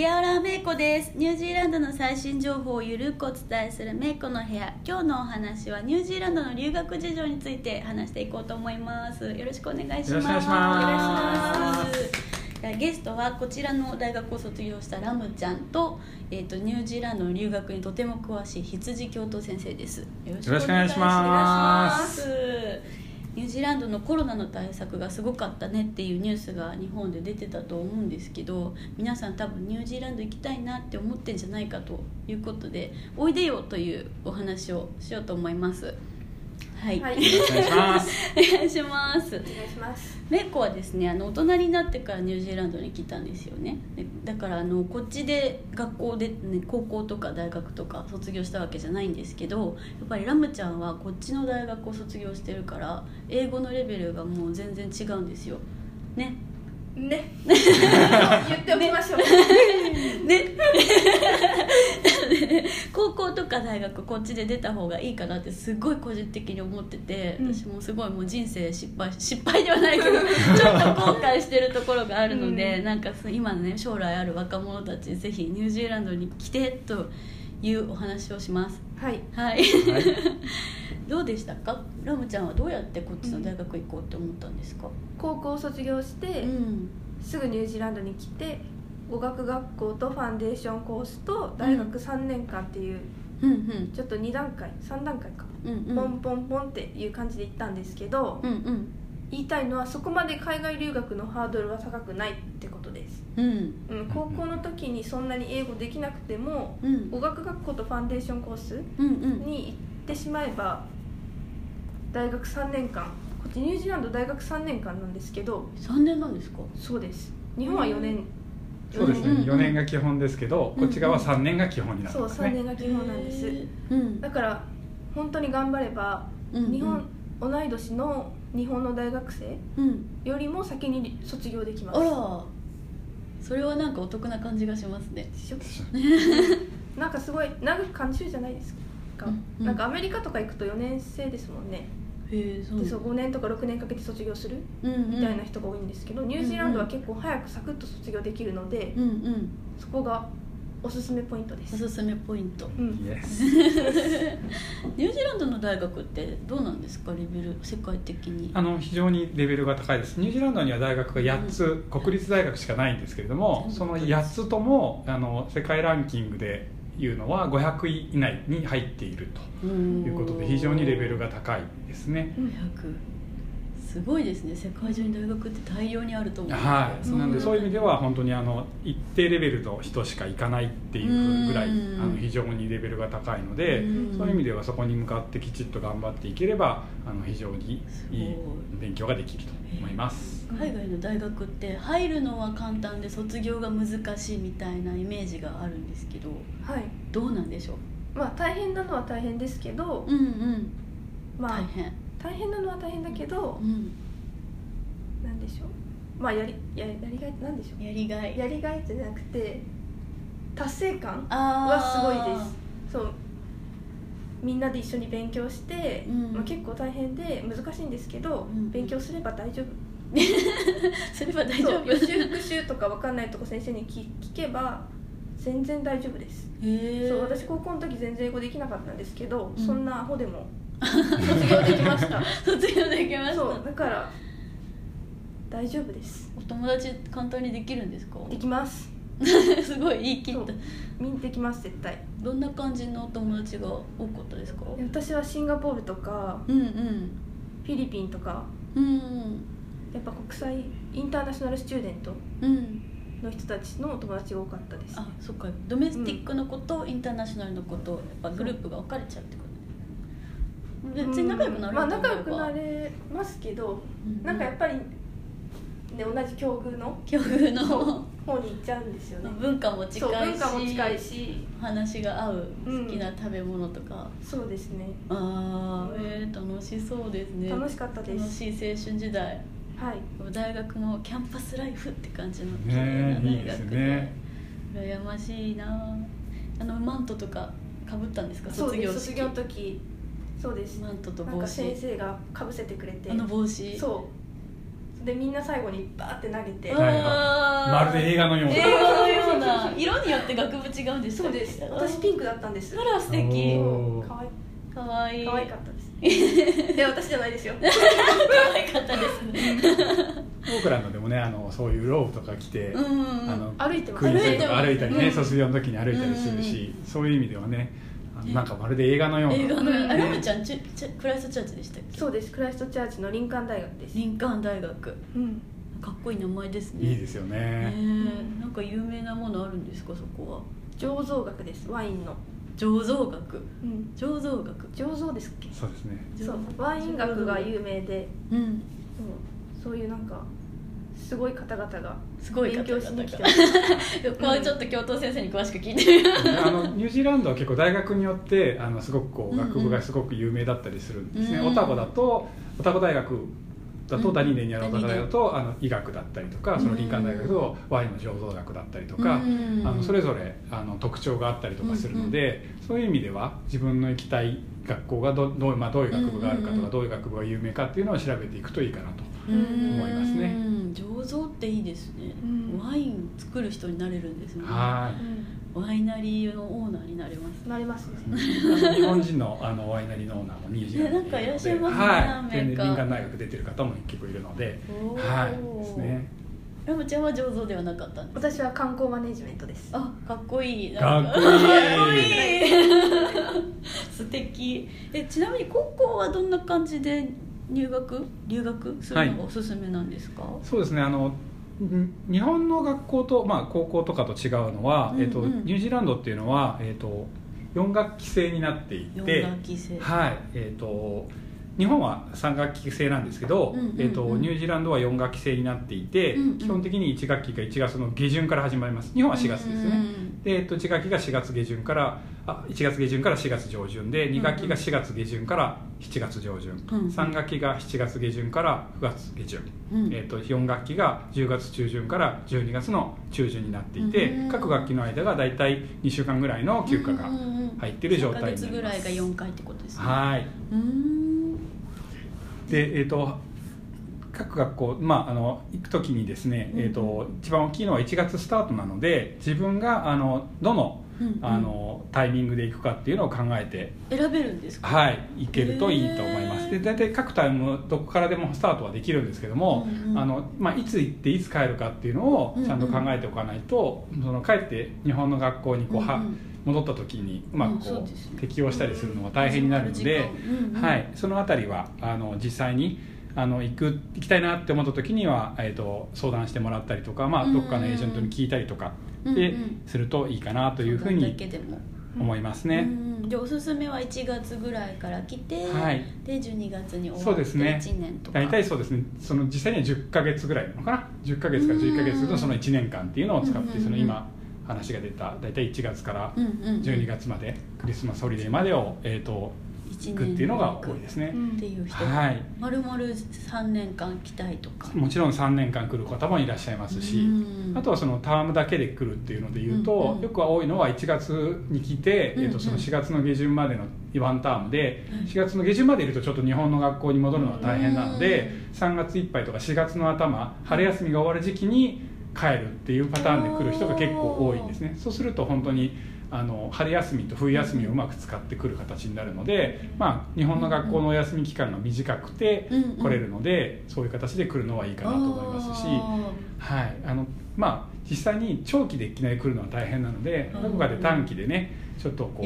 木原芽子です。ニュージーランドの最新情報をゆるくお伝えする芽子の部屋。今日のお話はニュージーランドの留学事情について話していこうと思います。よろしくお願いします。よろしくお願いします。ゲストはこちらの大学を卒業したラムちゃんと,、えー、とニュージーランドの留学にとても詳しい羊教頭先生です。よろしくお願いしますニュージーランドのコロナの対策がすごかったねっていうニュースが日本で出てたと思うんですけど皆さん多分ニュージーランド行きたいなって思ってんじゃないかということでおいでよというお話をしようと思います。はい、はい。お願いします。お願いします。お願いします。メイコはですねあの大人になってからニュージーランドに来たんですよね。でだからあのこっちで学校で、ね、高校とか大学とか卒業したわけじゃないんですけどやっぱりラムちゃんはこっちの大学を卒業してるから英語のレベルがもう全然違うんですよ。ね。ね。言っておきましょう、ね 高校とか大学こっちで出た方がいいかなってすごい個人的に思ってて、うん。私もすごいもう人生失敗失敗ではないけど ちょっと後悔してるところがあるので、うん。なんか今のね将来ある若者たちぜひニュージーランドに来てというお話をします。はい。はい。はい。どうでしたか？ラムちゃんはどうやってこっちの大学行こうって思ったんですか、高校を卒業して、うん。すぐニュージーランドに来て語学学校とファンデーションコースと大学3年間っていう、うんうん。ちょっと2段階3段階か、うんうん。ポンポンポンっていう感じで行ったんですけど、うんうん。言いたいのはそこまで海外留学のハードルは高くないってことです、うん。うん、高校の時にそんなに英語できなくてもうん。語学学校とファンデーションコースうんうん。に行ってしまえば大学3年間こっちニュージーランド大学3年間なんですけど3年なんですか？そうです。日本は4年、そうですね。うんうん4年が基本ですけどうんこっち側は3年が基本になるそう3んですね。年が基本なんです、だから本当に頑張れば、うんうん。日本同い年の日本の大学生うん。よりも先に卒業できます。あら。それはなんかお得な感じがしますね。でしょ？なんかすごい長く感じるじゃないですか、うんうん。なんかアメリカとか行くと4年生ですもんね、そうでそう5年とか6年かけて卒業するうんうん。みたいな人が多いんですけど、ニュージーランドは結構早くサクッと卒業できるので、うんうん。そこがおすすめポイントです、おすすめポイント。うん、ニュージーランドの大学ってどうなんですか？レベル世界的に。あの非常にレベルが高いです。ニュージーランドには大学が8つ、国立大学しかないんですけれどもその8つともあの世界ランキングでいうのは500位以内に入っているとということで非常にレベルが高いですね。500すごいですね。世界中に大学って大量にあると思う。んですよはい、ん。なんでそういう意味では本当にあの一定レベルの人しか行かないっていうぐらいうん。あの非常にレベルが高いのでうん。そういう意味ではそこに向かってきちっと頑張っていければあの非常にいい勉強ができると思います。海外の大学って入るのは簡単で卒業が難しいみたいなイメージがあるんですけどはい。どうなんでしょう？まあ大変なのは大変ですけど、うんうん。まあ大変大変なのは大変だけどう、ん。なんでしょう？まあやりややりがいなんでしょやりがい。うやりがいじゃなくて達成感あはすごいです。そう。みんなで一緒に勉強して、うん。まあ、結構大変で難しいんですけど、うん勉強すれば大丈夫。すれば大丈夫。予習復習とか分かんないとこ先生に聞聞けば全然大丈夫です、そう。私高校の時全然英語できなかったんですけど、うん。そんなアホでも 卒業できました卒業できました。そうだから大丈夫です。お友達簡単にできるんですか？できます。すごい言い切そうったみんなできます絶対。どんな感じのお友達が多かったですか？で私はシンガポールとかうんうん。フィリピンとか。うんやっぱ国際インターナショナルスチューデントうんの人たちのお友達が多かったです。あそっか。ドメスティックの子とインターナショナルの子とやっぱグループが分かれちゃうってことね別に仲良くなれるまあ仲良くなれますけど、うん。なんかやっぱりね同じ境遇の境遇の。方に行っちゃうんですよね。文化も近いし文化も近いし。話が合ううん。好きな食べ物とか、そうですね。ああえー、楽しそうですね。楽しかったです。楽しい青春時代。はい。大学のキャンパスライフって感じのね綺麗な大学いいですね。羨ましいな。あのマントとかかぶったんですか？そう卒業式。です卒業の時そうです。マントとなんか帽子先生がかぶせてくれて。あの帽子。そう。でみんな最後にバーって投げて、まるで映画のような。映画のような。色によって学部違うんですそうです。私ピンクだったんです。あら素敵。かわい。かわい。い可愛かったです で私じゃないですよ。可愛かったですね。オークランドでもねあのそういうローブとか着て、うんあの歩いてますクイズとか歩いてます歩いたりね、うん卒業の時に歩いたりするし、そういう意味ではねなんかまるで映画のような。映画のあねラムちゃんちちクライストチャーチでしたっけ？そうです。クライストチャーチの林間大学です。林間大学。うん。かっこいい名前ですね。いいですよね。ね、え。なんか有名なものあるんですか？そこは。醸造学です。ワインの、醸造学。うん、醸造学。醸造ですっけ？そうですね。そう。ワイン学が有名で。う。ん。そうそういうなんかすごい方々がすごい勉強しに来てます。ここはちょっと教頭先生に詳しく聞いてみようあのニュージーランドは結構大学によってあのすごくこううんうん学部がすごく有名だったりするんですね、うん。オタゴだとオタゴ大学だとうんダニーにあるオタゴ大学だとあの医学だったりとかその林間大学だとワインの醸造学だったりとか、うん。あのそれぞれあの特徴があったりとかするので、そういう意味では自分の行きたい学校がどどう,、まあ、どういう学部があるかとか、うんうんうん。どういう学部が有名かっていうのを調べていくといいかなと。うん。思いますね。うん醸造っていいですね、うん。ワイン作る人になれるんですね。はワイナリーのオーナーになれます。なりますね。日本人のあのワイナリーのオーナーもニュージーランドにねなんかいらっしゃい。ますねはい、林間大学出てる方も結構いるので、はい。ですね。ラムちゃんは醸造ではなかったんですか？私は観光マネジメントです。あかっこいい。かっこいい。かっこいい素敵。えちなみに高校はどんな感じで入学？留学するのがおすすめなんですか、そうですね。あのん日本の学校と、まあ、高校とかと違うのは、うんうん。えっとニュージーランドっていうのは、えっと4学期制になってい四て学期制。はい。えっと日本は3学期制なんですけど、うんうんうん。えっとニュージーランドは4学期制になっていて、うんうん。基本的に1学期が1月の下旬から始まります。日本は4月ですよね、うんで、えっと、1学期が4月下旬からあ1月下旬から4月上旬で2学期が4月下旬から7月上旬、うんうん。3学期が7月下旬から9月下旬、うん。えっと4学期が10月中旬から12月の中旬になっていて、うん各学期の間が大体2週間ぐらいの休暇が入っている状態になります。3ヶ月ぐらいが4回ってことですね。はい。うんでえっ、と各学校、まあ、あの行く時にですね、うんえー、と一番大きいのは1月スタートなので自分があのどのあのタイミングで行くかっていうのを考えて、選べるんですか？はい、行けるといいと思います。で大体各タイムどこからでもスタートはできるんですけども、うんうんあのまあ、いつ行っていつ帰るかっていうのをちゃんと考えておかないと、その帰って日本の学校にこう、はうんうん戻った時にうまくうんこう,、適応したりするのが大変になるので、はい、そのあたりはあの実際にあの行く行きたいなって思った時には、えー、と相談してもらったりとか、まあ、うんどっかのエージェントに聞いたりとかうんでうん。するといいかなというふうに思いますね。うんでおすすめは1月ぐらいから来て、はい。で12月に終そわってうですね。1年とか。大体そうですね。その実際には10ヶ月ぐらいなのかな？10ヶ月から11ヶ月のその1年間っていうのを使って、その今話が出た大体1月からうんうんうん。12月まで、クリスマスホリデーまでを、えー、と一行くっていうのが多いですね、うん。っていう人、はい。まるまる3年間来たいとか。もちろん3年間来る方もいらっしゃいますし、うん。あとはそのタームだけで来るっていうので言うと、うんうん。よく多いのは1月に来て、うんうん。えー、とその4月の下旬までのワンタームでうん。4月の下旬までいるとちょっと日本の学校に戻るのは大変なので3月いっぱいとか4月の頭春休みが終わる時期に帰るっていうパターンで来る人が結構多いんですね。そうすると本当にあの春休みと冬休みをうまく使ってくる形になるので、まあ、日本の学校のお休み期間が短くて来れるのでそういう形で来るのはいいかなと思いますし。はい。あのまあ、実際に長期でいきなり来るのは大変なので、うん。どこかで短期でねちょっとこう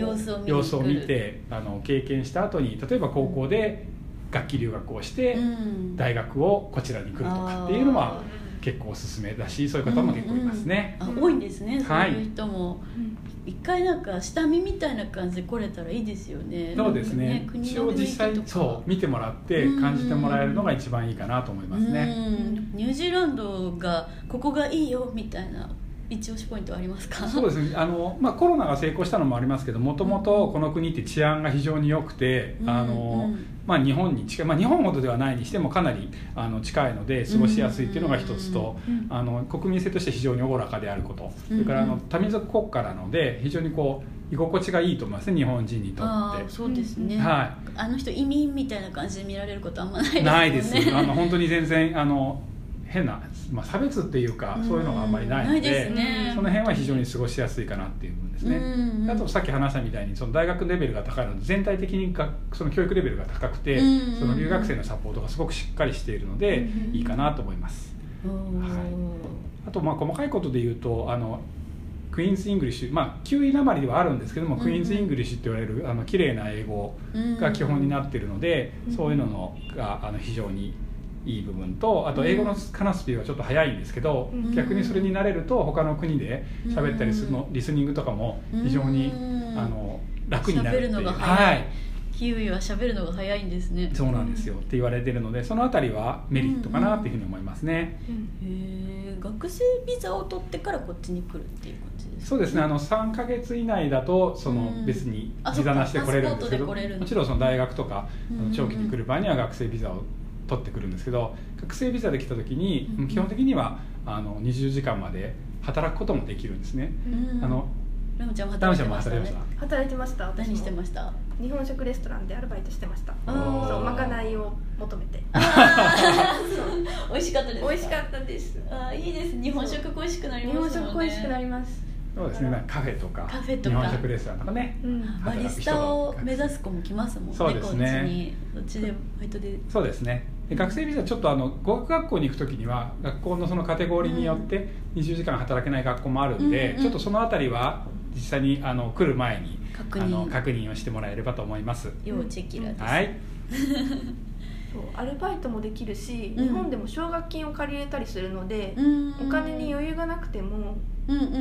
様子を見てあの経験した後に例えば高校で楽器留学をして、うん。大学をこちらに来るとかっていうのは結構おすすめだしそういう方も結構いますね。うんうん。あ多いんですね、はい。そういう人も。うん一回なんか下見みたいな感じで来れたらいいですよね。そうですね。国一の雰囲気応実際そう見てもらって感じてもらえるのが一番いいかなと思いますね。うん。ニュージーランドがここがいいよみたいな一押しポイントありますか？そうですね。あの、まあ、コロナが成功したのもありますけどもともとこの国って治安が非常に良くて、うんあのうん。まあ、日本に近い、まあ、日本ほどではないにしてもかなりあの近いので過ごしやすいっていうのが一つと、うんあの国民性として非常におおらかであること、それからあのうん多民族国家なので非常にこう居心地がいいと思いますね日本人にとって。そうですね、はあの人移民みたいな感じで見られることあんまないですね。ないです。あの本当に全然あの変な、まあ、差別っていうかそういうのがあんまりないので,、ね。その辺は非常に過ごしやすいかなっていう部分ですね。うんあとさっき話したみたいにその大学レベルが高いので全体的にがその教育レベルが高くて、うんその留学生のサポートがすごくしっかりしているので、うんいいかなと思います。おー。あとまあ細かいことで言うとあの Queen's English、まあ、キウイなまりではあるんですけども、うん Queen's English って言われるあの綺麗な英語が基本になっているので、うん。そういうののがあの非常にいい部分とあと英語の話すスピードはちょっと速いんですけど、うん。逆にそれに慣れると他の国で喋ったりするの、リスニングとかも非常に、うん。あの楽になるっていう。はい。キウイは喋るのが早いんですね。そうなんですよ。って言われてるのでそのあたりはメリットかなっていうふうに思いますね。うん。へえ学生ビザを取ってからこっちに来るっていう感じですか？そうですね。あの3か月以内だとそのうん。別にあビザなしで来れるんですけどもちろんその大学とか長期に来る場合には学生ビザを取ってくるんですけど学生ビザで来た時にうん基本的にはあの20時間まで働くこともできるんですね。うんあのラムちゃんも働いてましたね。働いてました。何してました？日本食レストランでアルバイトしてました。そうまかないを求めて。美味しかったです美味しかったです。あーいいです日本食恋しくなり日本ますもんね食恋しくなります。そうですね。なんかカフェとかカフェとか。日本食レストランとかね。うん。バリスタを目指す子も来ますもんねそうですね。こっちに。そっちでバイトで。そうですねで学生ビザちょっとあの語学学校に行く時には学校のそのカテゴリーによって20時間働けない学校もあるんで、うんうんちょっとそのあたりは実際にあの来る前に確認。あの確認をしてもらえればと思います。要チェキラです、はい、そうアルバイトもできるし、うん。日本でも奨学金を借りれたりするので、うん。お金に余裕がなくても、うんうんううん。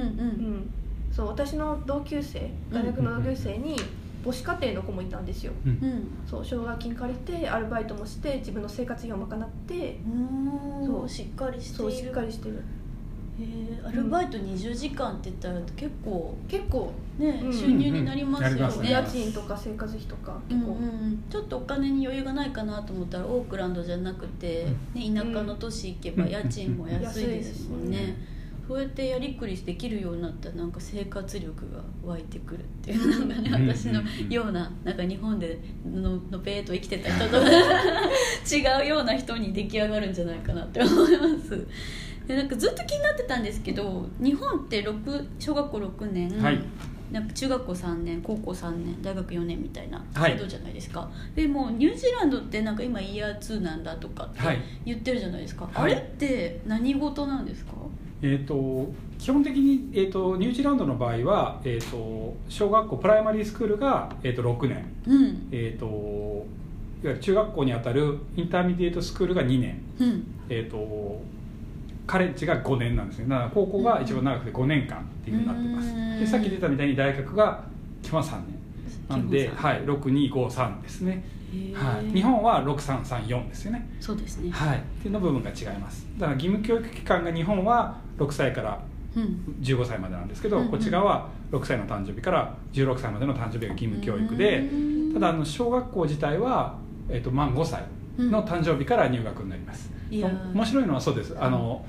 ん、そう私の同級生大学の同級生に母子家庭の子もいたんですよ。うん。うん。そう奨学金借りてアルバイトもして自分の生活費を賄って。うん。そう。しっかりしている。そうしっかりしてる。へえアルバイト20時間って言ったら結構結構。ね、うん。収入になりますよね,、うんうんなりますね家賃とか生活費とかうん結構、うんうんちょっとお金に余裕がないかなと思ったらオークランドじゃなくて、ね、田舎の都市行けばうん。家賃も安いですもんね、そうやってやりくりできるようになったらなんか生活力が湧いてくるっていうなんかね 私のようななんか日本でののぺーっと生きてた人と 違うような人に出来上がるんじゃないかなって思います。でなんかずっと気になってたんですけど日本って6小学校6年、はいなんか中学校3年高校3年大学4年みたいなはい。制度じゃないですか、でもニュージーランドってなんか今イヤー2なんだとかってはい。言ってるじゃないですか、はい。あれって何事なんですか？えー、と基本的に、えー、とニュージーランドの場合は、えー、と小学校 primary school が、えー、と6年、うん。えー、といわゆる中学校にあたる intermediate school が2年、うん。えー、とカレッジが5年なんですね。だから高校が一番長くて5年間っていうふうになってます、うん。でさっき出たみたいに大学が基本は3年。なんで、はい、6253ですね、はい、日本は6334ですよね。そうですね、はい。っていうの部分が違います。だから義務教育期間が日本は6歳からうん。15歳までなんですけど、うんうん。こっち側は6歳の誕生日から16歳までの誕生日が義務教育でうん。ただあの小学校自体は、えー、と満5歳の誕生日から入学になります、面白いのはそうです。あの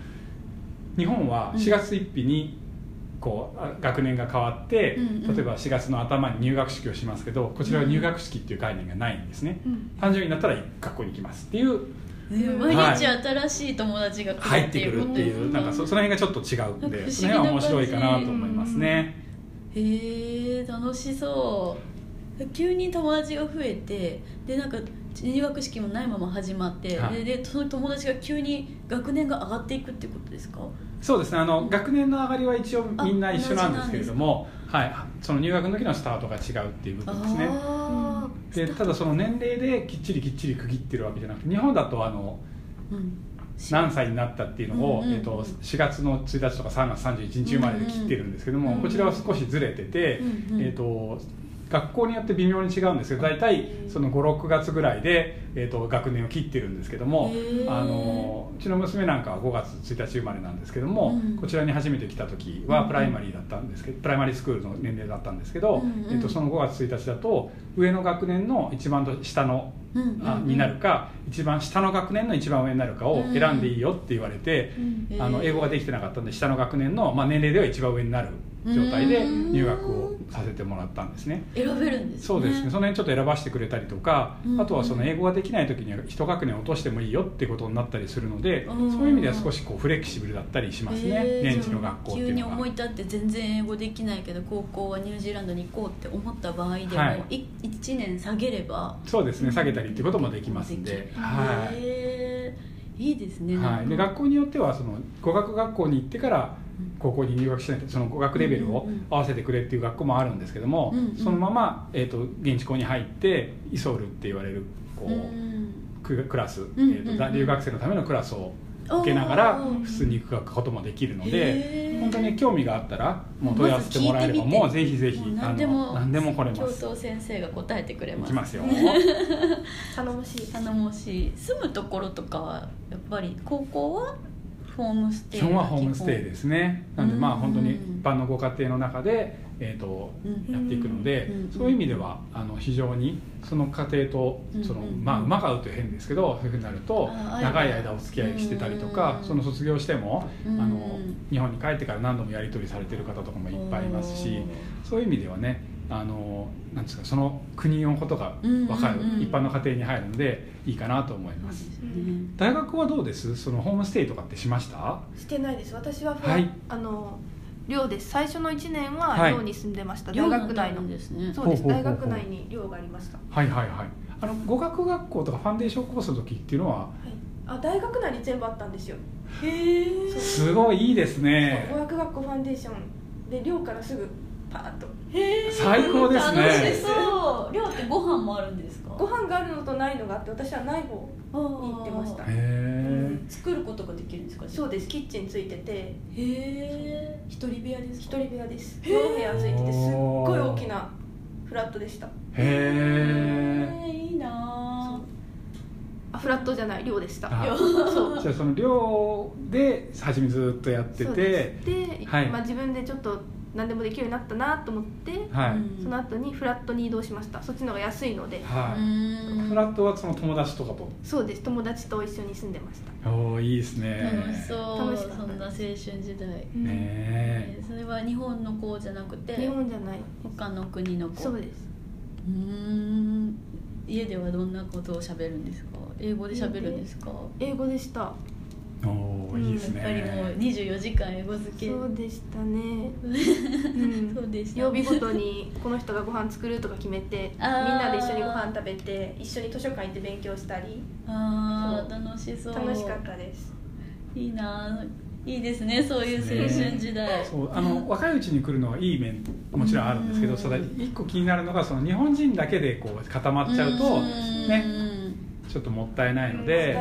日本は4月1日にこうあ学年が変わって、うんうん。例えば4月の頭に入学式をしますけどこちらは入学式っていう概念がないんですね、うん。誕生日になったら学校に行きますっていうね毎日新しい友達が来入ってくるっていうなんかそその辺がちょっと違うんでその辺は面白いかなと思いますね。へえ楽しそう。急に友達が増えてでなんか入学式もないまま始まって、はい。ででその友達が急に学年が上がっていくってことですか？そうですね。あの学年の上がりは一応みんな一緒なんですけれども、はい、その入学の時のスタートが違うっていう部分ですね。あでただその年齢できっちりきっちり区切ってるわけじゃなくて日本だとあのーうん。何歳になったっていうのを、うんうんえっと4月の1日とか3月31日生まれで切ってるんですけども、うんうんこちらは少しずれてて、うんうん。えっと学校によって微妙に違うんですけど大体その56月ぐらいで、えっと学年を切ってるんですけどもあのうちの娘なんかは5月1日生まれなんですけども、うん。こちらに初めて来た時はうん。プライマリーだったんですけどプライマリースクールの年齢だったんですけど、うんうん。えっとその5月1日だと上の学年の一番下のうんうんうん。あになるか一番下の学年の一番上になるかを選んでいいよって言われて、うん。あの英語ができてなかったんで下の学年の、まあ、年齢では一番上になる状態でうん。入学をさせてもらったんですね。選べるんですね。そうですね。その辺ちょっと選ばせてくれたりとか、うん。あとはその英語がでできない時には一学年落としてもいいよってことになったりするのでうん。そういう意味では少しこうフレキシブルだったりしますね、へー。現地の学校って急にいうのは思い立って全然英語できないけど高校はニュージーランドに行こうって思った場合でも、はい。い、1年下げればそうですね。下げたりっていうこともできますんで、はい。へー。いいですねはい、で学校によってはその語学学校に行ってから高校に入学しないとその語学レベルを合わせてくれっていう学校もあるんですけども、うんうん。そのまま、えー、と現地校に入ってイソールって言われるこう、うんククラス、んえーと留学生のためのクラスを受けながら普通に行くこともできるのへでー。本当に興味があったらもう問い合わせてもらえればもうぜひぜひ何でもの何でも来れます。教頭先生が答えてくれます。行きますよ。頼もしい。頼もしい。住むところとかはやっぱり高校はホームステイ基本はホームステイですね。なんでまあうん。本当に一般のご家庭の中で、えー、とうん。やっていくので、うん。そういう意味ではあの非常にその家庭とその、うん。まあ馬が合うという変ですけどそういうふうになると長い間お付き合いしてたりとか、うん。その卒業しても、うん。あの日本に帰ってから何度もやり取りされてる方とかもいっぱいいますしそういう意味ではねあのなんですかその国のことが分かる、うんうん。うん一般の家庭に入るのでいいかなと思います。ね。大学はどうです？そのホームステイとかってしました？してないです。私ははい。あの寮です。最初の1年ははい。寮に住んでました、大学内のんですね。そうですほう。ほうほうほう。大学内に寮がありました、ははいはいはい。あの語学学校とかファンデーションコースの時っていうのは？あ大学内に全部あったんですよ。へえすごいいいですね。語学学校ファンデーションで寮からすぐパーッと最高ですね。楽しそう。寮ってご飯もあるんですか？ご飯があるのとないのがあって私はない方に行ってました。へえ作ることができるんですか？そうです。キッチンついてて。へえ一人部屋です一か人部屋です。4部屋ついててすっごい大きなフラットでした。へえいいなあフラットじゃない寮でした。あそう。じゃあその寮で初めずっとやっててで、はい。まあ、自分でちょっと何でもできるようになったなと思って、はい、うん。その後にフラットに移動しました。そっちの方が安いので。はい、うん。フラットはその友達とかと？そうです。友達と一緒に住んでました。おおいいですね。楽しそう。楽しかそんな青春時代。ねえ。ーそれは日本の子じゃなくて？日本じゃない。他の国の子？そうです。うーん。家ではどんなことを喋るんですか？英語で喋るんですか？英語でしたおおいいですやっぱりもうね24時間英語漬け。そうでしたね、うん。そうでしたね。曜日ごとにこの人がご飯作るとか決めてみんなで一緒にご飯食べて一緒に図書館行って勉強したり。ああ楽しそう。楽しかったです。いいな。いいですねそういう青春時代。そうあの 若いうちに来るのはいい面もちろんあるんですけどうん。ただ一個気になるのがその日本人だけでこう固まっちゃうとうん。ねちょっともったいないので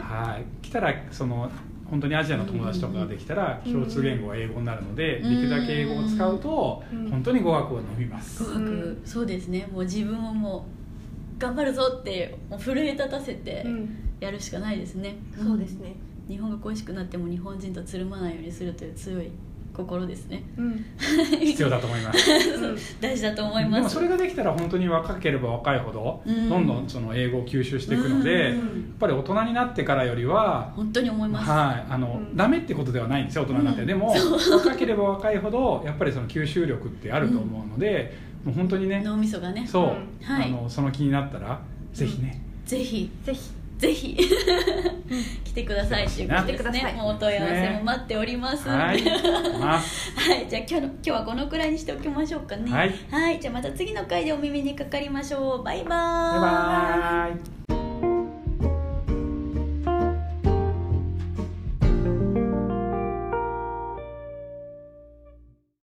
はい。来たらその本当にアジアの友達とかができたらうん。共通言語は英語になるのでうん。できるだけ英語を使うとうん。本当に語学は伸びます。語学、うんそうですね。もう自分をもう頑張るぞってもう奮い立たせてうん。やるしかないですね、そうですね。日本が恋しくなっても日本人とつるまないようにするという強い心ですね。うん、必要だと思います。大事だと思います。でもそれができたら本当に若ければ若いほどうん。どんどんその英語を吸収していくのでやっうんぱり大人になってからよりは本当に思います、はい、あの、うん。ダメってことではないんですよ大人になって、うん。でも若ければ若いほどやっぱりその吸収力ってあると思うので、もう本当にね脳みそがね。そう、うんはい。あのその気になったらぜひね、ぜひ。ぜひぜひ。来てくださいっていうことです来てください。ねもうお問い合わせも待っております。はい。はい、じゃあ今日の今日はこのくらいにしておきましょうかね。はい。はい、じゃあまた次の回でお耳にかかりましょう。バイバーバイバーイ